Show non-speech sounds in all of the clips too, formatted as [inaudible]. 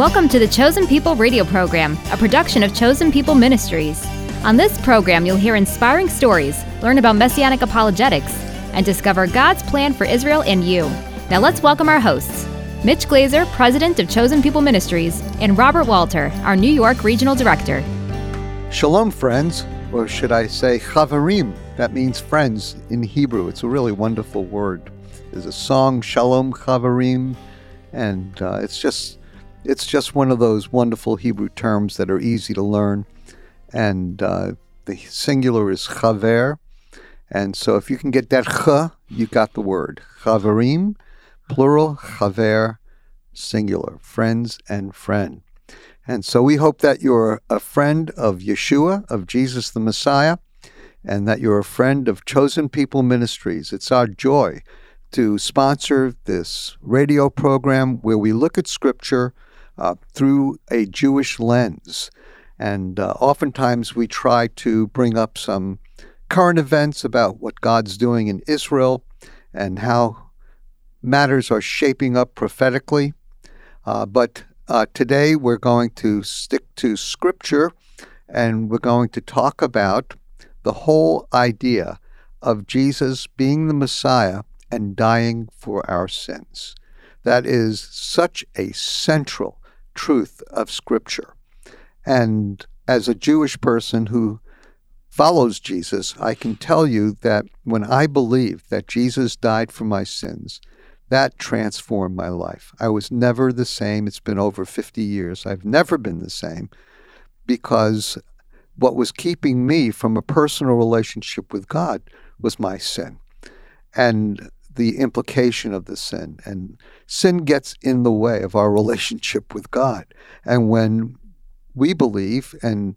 Welcome to the Chosen People radio program, a production of Chosen People Ministries. On this program, you'll hear inspiring stories, learn about messianic apologetics, and discover God's plan for Israel and you. Now let's welcome our hosts Mitch Glaser, President of Chosen People Ministries, and Robert Walter, our New York Regional Director. Shalom, friends, or should I say chavarim? That means friends in Hebrew. It's a really wonderful word. There's a song, Shalom Chavarim, and uh, it's just it's just one of those wonderful Hebrew terms that are easy to learn. And uh, the singular is chaver. And so if you can get that ch, you got the word. Chavarim, plural, chaver, singular, friends and friend. And so we hope that you're a friend of Yeshua, of Jesus the Messiah, and that you're a friend of Chosen People Ministries. It's our joy to sponsor this radio program where we look at Scripture uh, through a Jewish lens. And uh, oftentimes we try to bring up some current events about what God's doing in Israel and how matters are shaping up prophetically. Uh, but uh, today we're going to stick to Scripture and we're going to talk about the whole idea of Jesus being the Messiah and dying for our sins. That is such a central truth of Scripture. And as a Jewish person who follows Jesus, I can tell you that when I believed that Jesus died for my sins, that transformed my life. I was never the same. It's been over 50 years. I've never been the same because what was keeping me from a personal relationship with God was my sin. And the implication of the sin. And sin gets in the way of our [laughs] relationship with God. And when we believe and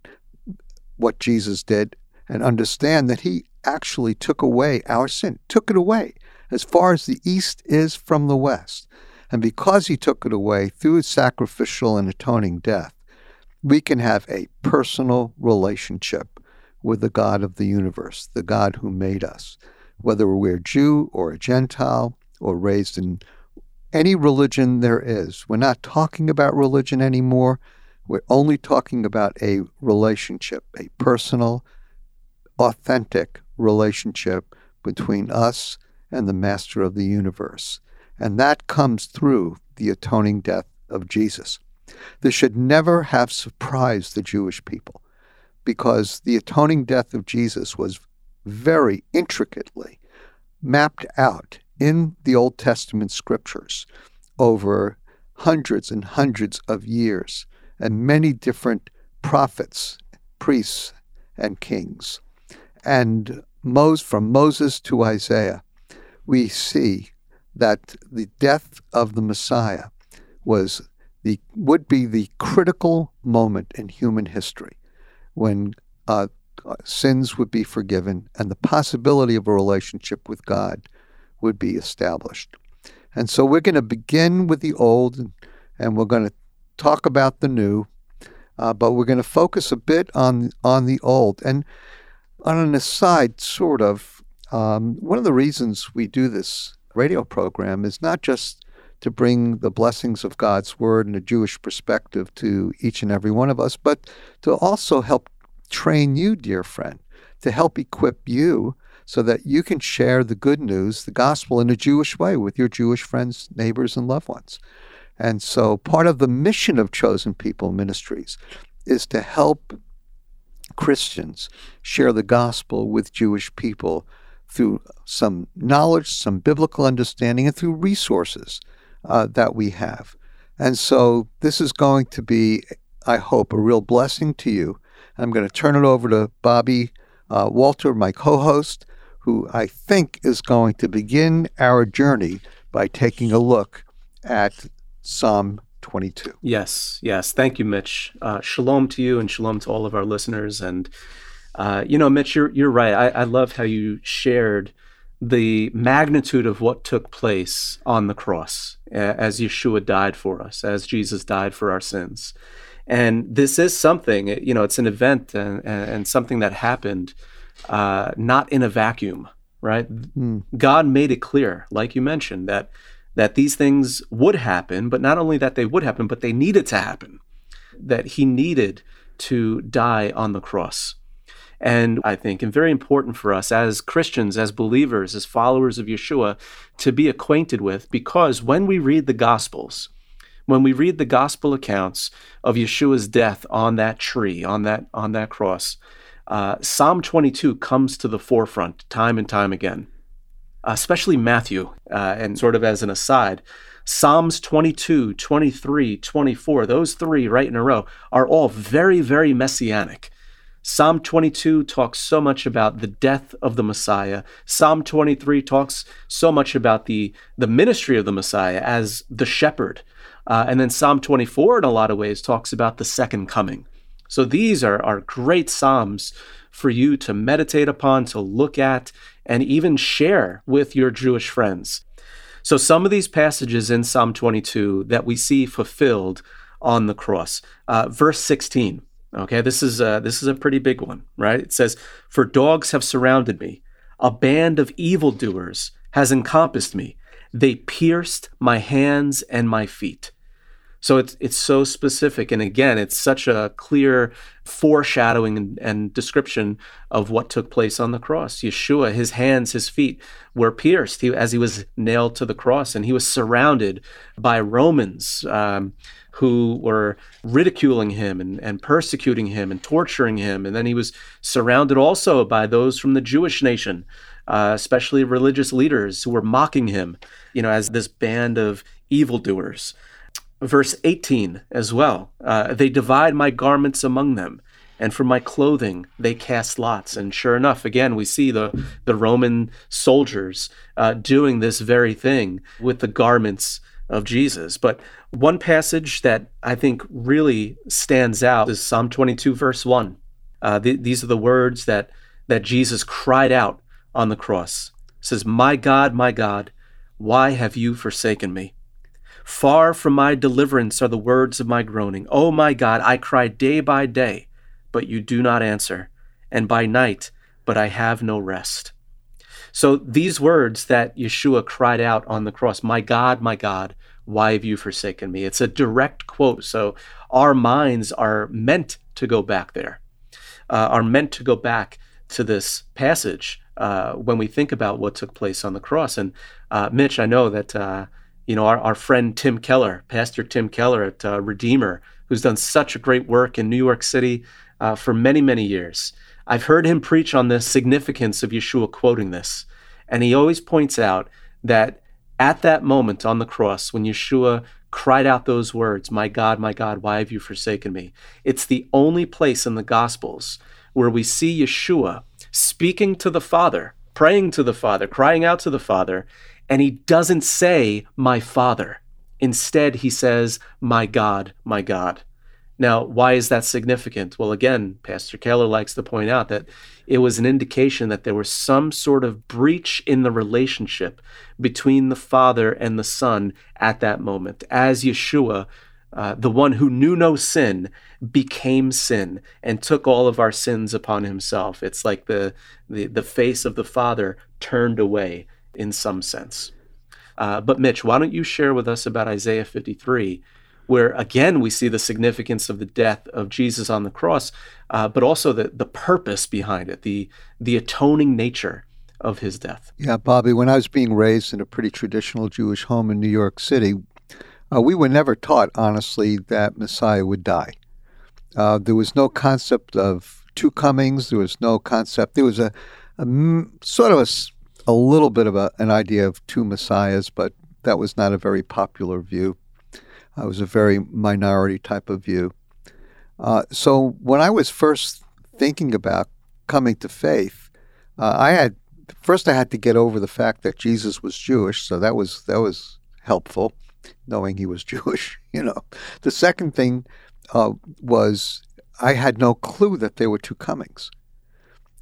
what Jesus did and understand that he actually took away our sin, took it away as far as the east is from the west. And because he took it away through his sacrificial and atoning death, we can have a personal relationship with the God of the universe, the God who made us whether we're Jew or a Gentile or raised in any religion there is. We're not talking about religion anymore. We're only talking about a relationship, a personal, authentic relationship between us and the Master of the universe. And that comes through the atoning death of Jesus. This should never have surprised the Jewish people because the atoning death of Jesus was very intricately mapped out in the Old Testament scriptures over hundreds and hundreds of years and many different prophets, priests, and kings. And from Moses to Isaiah, we see that the death of the Messiah was the would be the critical moment in human history when uh, sins would be forgiven and the possibility of a relationship with God would be established. And so we're going to begin with the old and, and we're going to talk about the new, uh, but we're going to focus a bit on on the old. And on an aside, sort of, um, one of the reasons we do this radio program is not just to bring the blessings of God's word and a Jewish perspective to each and every one of us, but to also help train you, dear friend, to help equip you so that you can share the good news, the gospel, in a Jewish way with your Jewish friends, neighbors, and loved ones. And so part of the mission of Chosen People Ministries is to help Christians share the gospel with Jewish people through some knowledge, some biblical understanding, and through resources uh, that we have. And so this is going to be, I hope, a real blessing to you I'm going to turn it over to Bobby uh, Walter, my co host, who I think is going to begin our journey by taking a look at Psalm 22. Yes, yes. Thank you, Mitch. Uh, shalom to you and shalom to all of our listeners. And, uh, you know, Mitch, you're, you're right. I, I love how you shared the magnitude of what took place on the cross as Yeshua died for us, as Jesus died for our sins. And this is something, you know, it's an event and, and something that happened uh, not in a vacuum, right? Mm. God made it clear, like you mentioned, that that these things would happen, but not only that they would happen, but they needed to happen, that he needed to die on the cross. And I think, and very important for us as Christians, as believers, as followers of Yeshua, to be acquainted with, because when we read the Gospels, when we read the gospel accounts of Yeshua's death on that tree, on that on that cross, uh, Psalm 22 comes to the forefront time and time again, especially Matthew. Uh, and sort of as an aside, Psalms 22, 23, 24, those three right in a row are all very, very messianic. Psalm 22 talks so much about the death of the Messiah. Psalm 23 talks so much about the, the ministry of the Messiah as the shepherd. Uh, and then Psalm 24, in a lot of ways, talks about the second coming. So these are, are great Psalms for you to meditate upon, to look at, and even share with your Jewish friends. So some of these passages in Psalm 22 that we see fulfilled on the cross. Uh, verse 16 Okay, this is a, this is a pretty big one, right? It says, "For dogs have surrounded me; a band of evildoers has encompassed me. They pierced my hands and my feet." So it's it's so specific, and again, it's such a clear foreshadowing and, and, description of what took place on the cross. Yeshua, his hands, his feet were pierced he, as he was nailed to the cross, and he was surrounded by Romans. Um, who were ridiculing him and, and persecuting him and torturing him. And then he was surrounded also by those from the Jewish nation, uh, especially religious leaders who were mocking him, you know, as this band of evildoers. Verse 18 as well uh, they divide my garments among them and for my clothing they cast lots. And sure enough, again, we see the, the Roman soldiers uh, doing this very thing with the garments of Jesus. But one passage that I think really stands out is Psalm 22, verse 1. Uh, th- these are the words that, that Jesus cried out on the cross. It says, My God, my God, why have you forsaken me? Far from my deliverance are the words of my groaning. O oh my God, I cry day by day, but you do not answer, and by night, but I have no rest. So these words that Yeshua cried out on the cross, My God, my God, why have you forsaken me? It's a direct quote. So our minds are meant to go back there, uh, are meant to go back to this passage uh, when we think about what took place on the cross. And uh, Mitch, I know that uh, you know our, our friend Tim Keller, Pastor Tim Keller at uh, Redeemer, who's done such a great work in New York City uh, for many many years. I've heard him preach on the significance of Yeshua quoting this, and he always points out that at that moment on the cross, when Yeshua cried out those words, My God, my God, why have you forsaken me? It's the only place in the Gospels where we see Yeshua speaking to the Father, praying to the Father, crying out to the Father, and he doesn't say, My Father. Instead, he says, My God, my God. Now, why is that significant? Well, again, Pastor Keller likes to point out that it was an indication that there was some sort of breach in the relationship between the Father and the Son at that moment, as Yeshua, uh, the one who knew no sin, became sin and took all of our sins upon himself. It's like the, the, the face of the Father turned away in some sense. Uh, but, Mitch, why don't you share with us about Isaiah 53? where again we see the significance of the death of Jesus on the cross, uh, but also the, the purpose behind it, the, the atoning nature of his death. Yeah, Bobby, when I was being raised in a pretty traditional Jewish home in New York City, uh, we were never taught, honestly, that Messiah would die. Uh, there was no concept of two comings. There was no concept. There was a, a sort of a, a little bit of a, an idea of two messiahs, but that was not a very popular view. I was a very minority type of view. Uh, so when I was first thinking about coming to faith, uh, I had first I had to get over the fact that Jesus was Jewish, so that was that was helpful, knowing he was [laughs] Jewish. You know, the second thing uh, was I had no clue that there were two comings,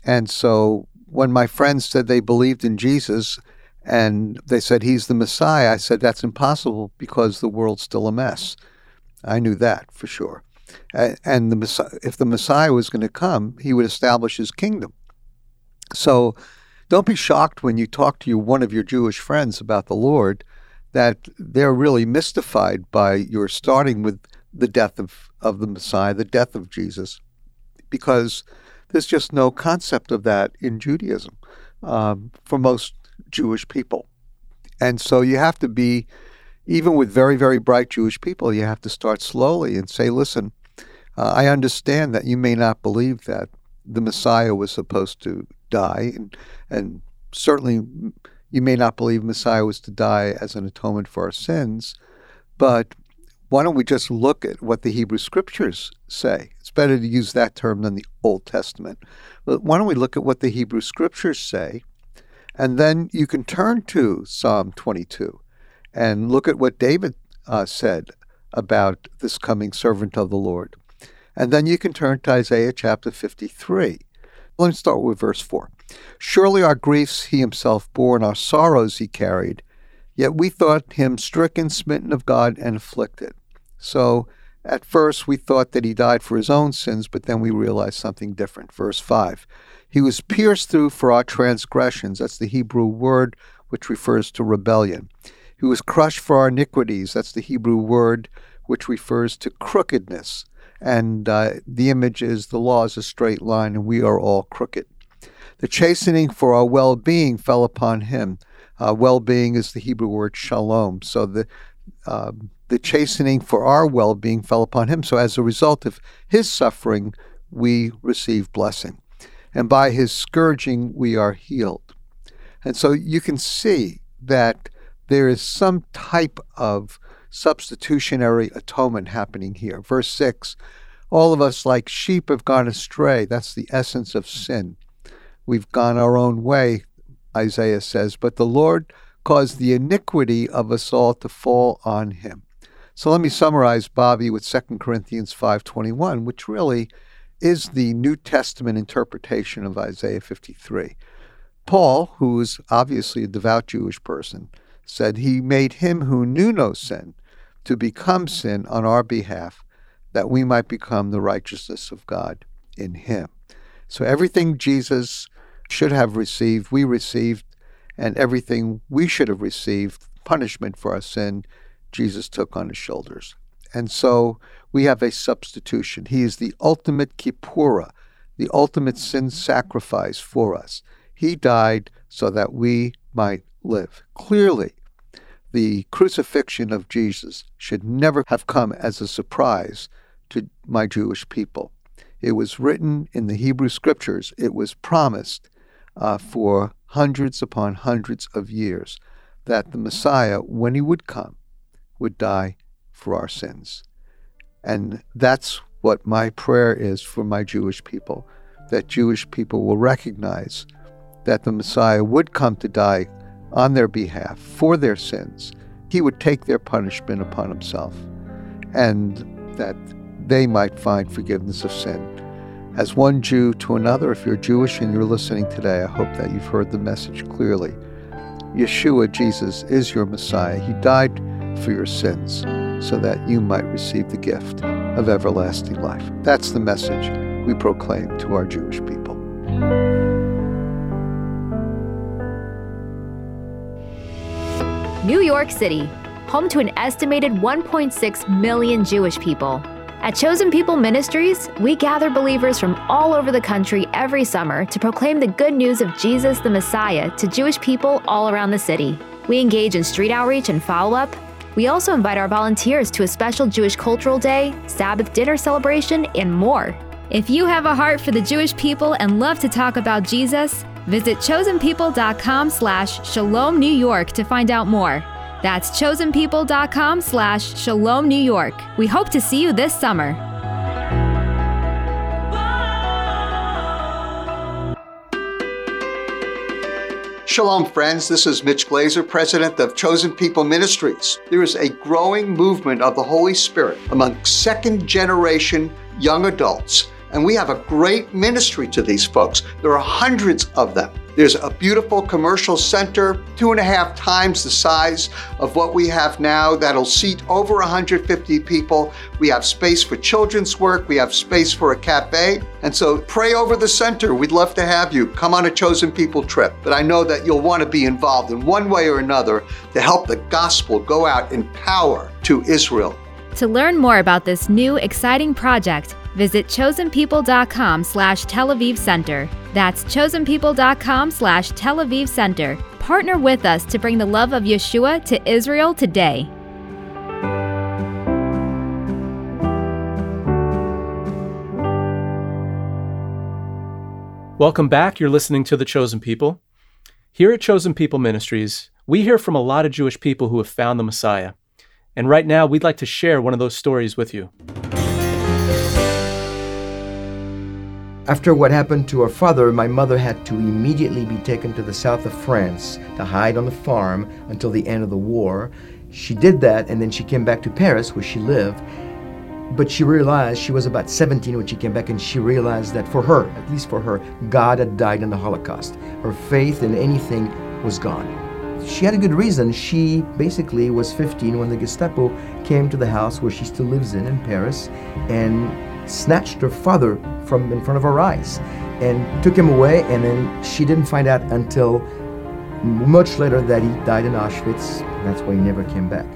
and so when my friends said they believed in Jesus, and they said, He's the Messiah. I said, That's impossible because the world's still a mess. I knew that for sure. And the if the Messiah was going to come, he would establish his kingdom. So don't be shocked when you talk to one of your Jewish friends about the Lord that they're really mystified by your starting with the death of, of the Messiah, the death of Jesus, because there's just no concept of that in Judaism um, for most Jewish people. And so you have to be, even with very, very bright Jewish people, you have to start slowly and say, listen, uh, I understand that you may not believe that the Messiah was supposed to die, and, and certainly you may not believe Messiah was to die as an atonement for our sins, but why don't we just look at what the Hebrew Scriptures say? It's better to use that term than the Old Testament. But why don't we look at what the Hebrew Scriptures say? And then you can turn to Psalm 22 and look at what David uh, said about this coming servant of the Lord. And then you can turn to Isaiah chapter 53. Let me start with verse 4. Surely our griefs he himself bore, and our sorrows he carried. Yet we thought him stricken, smitten of God, and afflicted. So at first we thought that he died for his own sins, but then we realized something different. Verse 5 He was pierced through for our transgressions. That's the Hebrew word which refers to rebellion. He was crushed for our iniquities. That's the Hebrew word which refers to crookedness. And uh, the image is the law is a straight line, and we are all crooked. The chastening for our well being fell upon him. Uh, well being is the Hebrew word shalom. So the uh, the chastening for our well being fell upon him. So as a result of his suffering, we receive blessing. And by his scourging, we are healed. And so you can see that there is some type of substitutionary atonement happening here. Verse 6 All of us, like sheep, have gone astray. That's the essence of sin. We've gone our own way, Isaiah says, but the Lord caused the iniquity of us all to fall on him. So let me summarize Bobby with 2 Corinthians 5:21, which really is the New Testament interpretation of Isaiah 53. Paul, who is obviously a devout Jewish person, said he made him who knew no sin to become sin on our behalf that we might become the righteousness of God in him. So everything Jesus should have received, we received, and everything we should have received, punishment for our sin, Jesus took on his shoulders. And so we have a substitution. He is the ultimate kippura, the ultimate sin sacrifice for us. He died so that we might live. Clearly, the crucifixion of Jesus should never have come as a surprise to my Jewish people. It was written in the Hebrew scriptures, it was promised uh, for hundreds upon hundreds of years that the Messiah, when he would come, would die for our sins. And that's what my prayer is for my Jewish people that Jewish people will recognize that the Messiah would come to die on their behalf for their sins. He would take their punishment upon himself, and that they might find forgiveness of sin. As one Jew to another, if you're Jewish and you're listening today, I hope that you've heard the message clearly. Yeshua, Jesus, is your Messiah. He died for your sins so that you might receive the gift of everlasting life. That's the message we proclaim to our Jewish people. New York City, home to an estimated 1.6 million Jewish people. At Chosen People Ministries, we gather believers from all over the country every summer to proclaim the good news of Jesus the Messiah to Jewish people all around the city. We engage in street outreach and follow up. We also invite our volunteers to a special Jewish Cultural Day, Sabbath dinner celebration, and more. If you have a heart for the Jewish people and love to talk about Jesus, visit chosenpeople.com slash shalom New York to find out more. That's chosenpeople.com slash shalom New York. We hope to see you this summer. Shalom, friends. This is Mitch Glaser, president of Chosen People Ministries. There is a growing movement of the Holy Spirit among second generation young adults, and we have a great ministry to these folks. There are hundreds of them. There's a beautiful commercial center, two and a half times the size of what we have now, that'll seat over 150 people. We have space for children's work, we have space for a cafe. And so pray over the center. We'd love to have you come on a chosen people trip. But I know that you'll want to be involved in one way or another to help the gospel go out in power to Israel. To learn more about this new exciting project, visit chosenpeople.com slash Tel Aviv Center. That's chosenpeople.com slash Tel Aviv Center. Partner with us to bring the love of Yeshua to Israel today. Welcome back. You're listening to The Chosen People. Here at Chosen People Ministries, we hear from a lot of Jewish people who have found the Messiah. And right now, we'd like to share one of those stories with you. After what happened to her father, my mother had to immediately be taken to the south of France to hide on the farm until the end of the war. She did that and then she came back to Paris where she lived. But she realized she was about 17 when she came back, and she realized that for her, at least for her, God had died in the Holocaust. Her faith in anything was gone. She had a good reason. She basically was 15 when the Gestapo came to the house where she still lives in, in Paris, and snatched her father from in front of her eyes and took him away. And then she didn't find out until much later that he died in Auschwitz. That's why he never came back.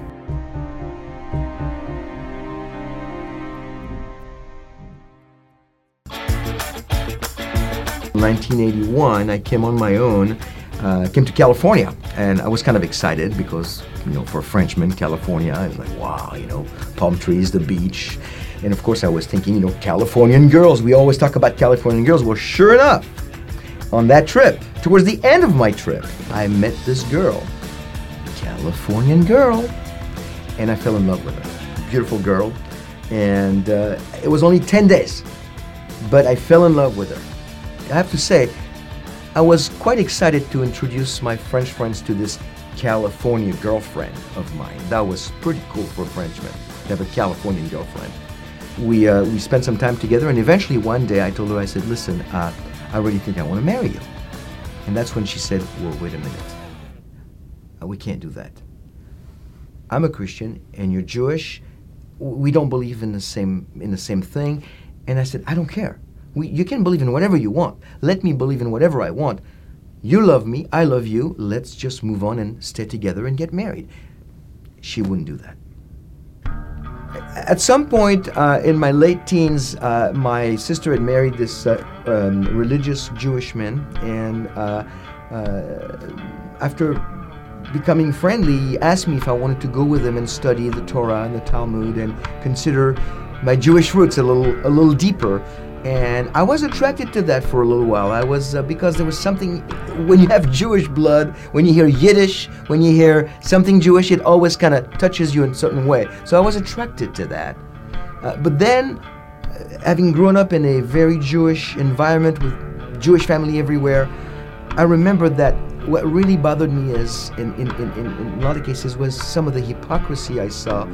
1981, I came on my own, uh, came to California, and I was kind of excited because, you know, for a Frenchman, California is like, wow, you know, palm trees, the beach. And of course, I was thinking, you know, Californian girls. We always talk about Californian girls. Well, sure enough, on that trip, towards the end of my trip, I met this girl, Californian girl, and I fell in love with her. Beautiful girl. And uh, it was only 10 days, but I fell in love with her. I have to say, I was quite excited to introduce my French friends to this California girlfriend of mine. That was pretty cool for a Frenchman to have a Californian girlfriend. We, uh, we spent some time together, and eventually one day I told her, I said, Listen, uh, I really think I want to marry you. And that's when she said, Well, wait a minute. Uh, we can't do that. I'm a Christian, and you're Jewish. We don't believe in the same in the same thing. And I said, I don't care. We, you can believe in whatever you want. Let me believe in whatever I want. You love me, I love you. Let's just move on and stay together and get married. She wouldn't do that. At some point uh, in my late teens, uh, my sister had married this uh, um, religious Jewish man, and uh, uh, after becoming friendly, he asked me if I wanted to go with him and study the Torah and the Talmud and consider my Jewish roots a little a little deeper and I was attracted to that for a little while. I was uh, because there was something when you have Jewish blood, when you hear Yiddish, when you hear something Jewish, it always kind of touches you in a certain way. So I was attracted to that. Uh, but then, uh, having grown up in a very Jewish environment with Jewish family everywhere, I remember that what really bothered me is, in, in, in, in, a lot of cases, was some of the hypocrisy I saw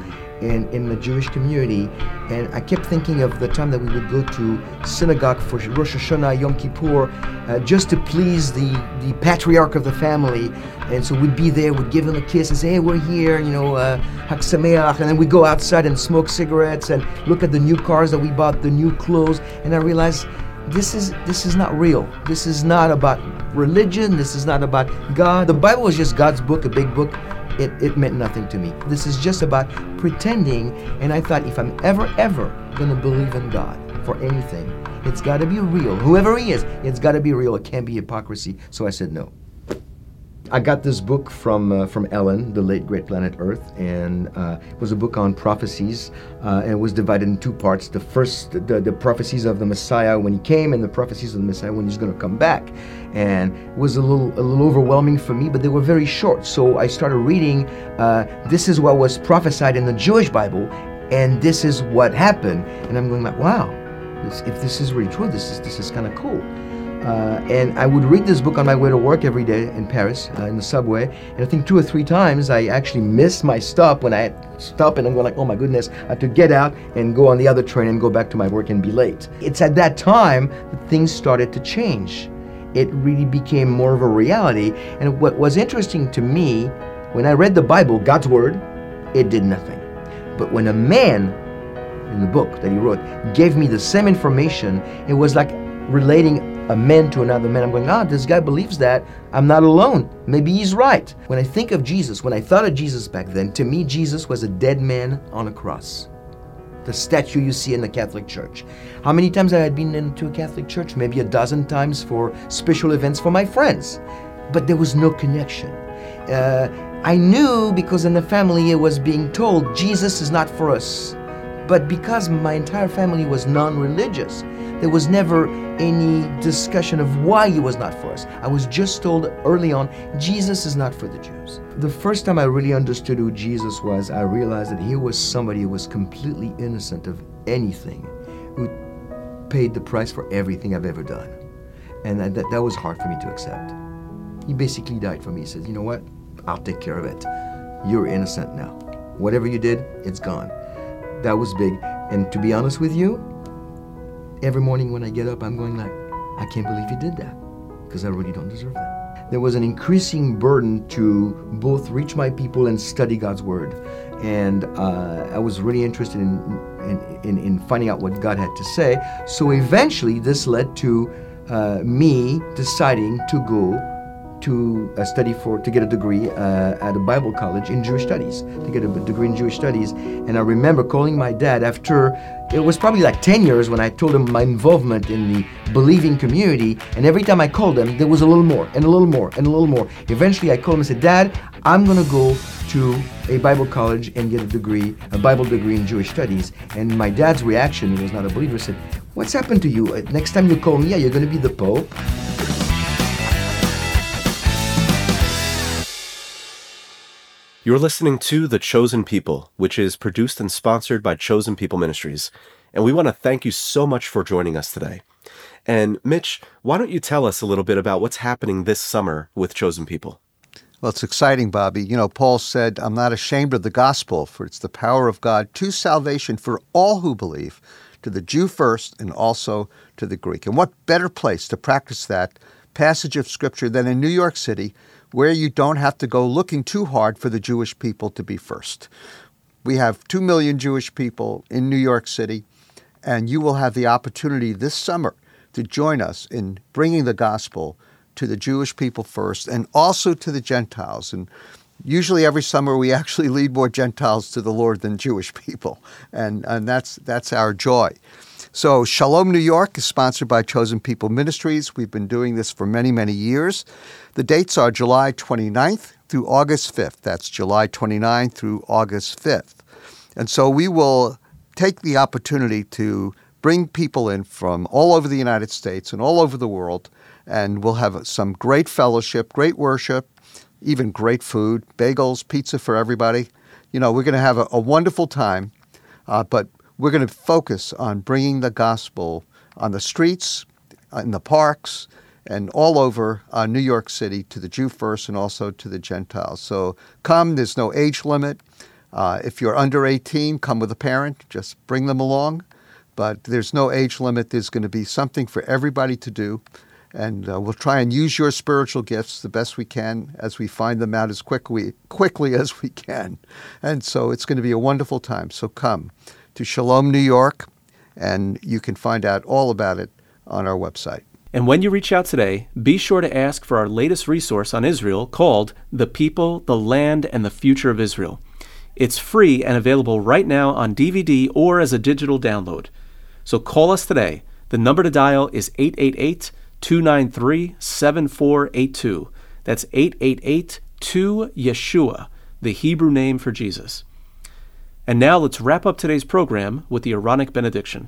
in, in the Jewish community. And I kept thinking of the time that we would go to synagogue for Rosh Hashanah, Yom Kippur, uh, just to please the, the patriarch of the family. And so we'd be there, we'd give him a kiss and say, hey, we're here, you know, uh, And then we'd go outside and smoke cigarettes and look at the new cars that we bought, the new clothes. And I realized this is this is not real. This is not about religion. This is not about God. The Bible is just God's book, a big book it, it meant nothing to me. This is just about pretending. And I thought, if I'm ever, ever going to believe in God for anything, it's got to be real. Whoever He is, it's got to be real. It can't be hypocrisy. So I said no. I got this book from uh, from Ellen, the late great planet Earth, and uh, it was a book on prophecies, uh, and it was divided in two parts. The first, the, the prophecies of the Messiah when he came, and the prophecies of the Messiah when he's going to come back, and it was a little a little overwhelming for me, but they were very short. So I started reading. Uh, this is what was prophesied in the Jewish Bible, and this is what happened, and I'm going like, wow, this, if this is really true, this is this is kind of cool. Uh, and I would read this book on my way to work every day in Paris, uh, in the subway. And I think two or three times I actually missed my stop when I had stop and I'm going like, oh my goodness, I have to get out and go on the other train and go back to my work and be late. It's at that time that things started to change. It really became more of a reality. And what was interesting to me, when I read the Bible, God's Word, it did nothing. But when a man in the book that he wrote gave me the same information, it was like relating a man to another man. I'm going, ah, this guy believes that. I'm not alone. Maybe he's right. When I think of Jesus, when I thought of Jesus back then, to me, Jesus was a dead man on a cross. The statue you see in the Catholic Church. How many times I had been into a Catholic church? Maybe a dozen times for special events for my friends. But there was no connection. Uh, I knew because in the family it was being told Jesus is not for us. But because my entire family was non religious, there was never any discussion of why he was not for us. I was just told early on, Jesus is not for the Jews. The first time I really understood who Jesus was, I realized that he was somebody who was completely innocent of anything, who paid the price for everything I've ever done. And that, that was hard for me to accept. He basically died for me. He said, You know what? I'll take care of it. You're innocent now. Whatever you did, it's gone. That was big. And to be honest with you, every morning when I get up, I'm going like, I can't believe he did that because I really don't deserve that. There was an increasing burden to both reach my people and study God's word, and uh, I was really interested in, in, in in finding out what God had to say. So eventually, this led to uh, me deciding to go to uh, study for to get a degree uh, at a Bible college in Jewish studies to get a degree in Jewish studies. And I remember calling my dad after it was probably like 10 years when I told him my involvement in the believing community. And every time I called him, there was a little more and a little more and a little more. Eventually, I called him and said, Dad, I'm gonna go to a Bible college and get a degree, a Bible degree in Jewish studies. And my dad's reaction, he was not a believer, said, What's happened to you? Uh, next time you call me, yeah, you're gonna be the Pope. You're listening to The Chosen People, which is produced and sponsored by Chosen People Ministries. And we want to thank you so much for joining us today. And Mitch, why don't you tell us a little bit about what's happening this summer with Chosen People? Well, it's exciting, Bobby. You know, Paul said, I'm not ashamed of the gospel, for it's the power of God to salvation for all who believe, to the Jew first and also to the Greek. And what better place to practice that passage of Scripture than in New York City, where you don't have to go looking too hard for the Jewish people to be first. We have 2 million Jewish people in New York City, and you will have the opportunity this summer to join us in bringing the gospel to the Jewish people first and also to the Gentiles. And usually every summer we [laughs] actually lead more Gentiles to the Lord than Jewish people, and, and that's, that's our joy. So, Shalom New York is sponsored by Chosen People Ministries. We've been doing this for many, many years. The dates are July 29th through August 5th. That's July 29th through August 5th. And so we will take the opportunity to bring people in from all over the United States and all over the world, and we'll have some great fellowship, great worship, even great food, bagels, pizza for everybody. You know, we're going to have a, a wonderful time, uh, but we're going to focus on bringing the gospel on the streets, in the parks, and all over uh, New York City to the Jew first and also to the Gentiles. So come, there's no age limit. Uh, if you're under 18, come with a parent, just bring them along. But there's no age limit. There's going to be something for everybody to do. And uh, we'll try and use your spiritual gifts the best we can as we find them out as quickly, quickly [laughs] as we can. And so it's going to be a wonderful time. So come to Shalom, New York, and you can find out all about it on our website. And when you reach out today, be sure to ask for our latest resource on Israel called The People, the Land, and the Future of Israel. It's free and available right now on DVD or as a digital download. So call us today. The number to dial is 888 293 7482. That's 888 2 Yeshua, the Hebrew name for Jesus. And now let's wrap up today's program with the Aaronic benediction.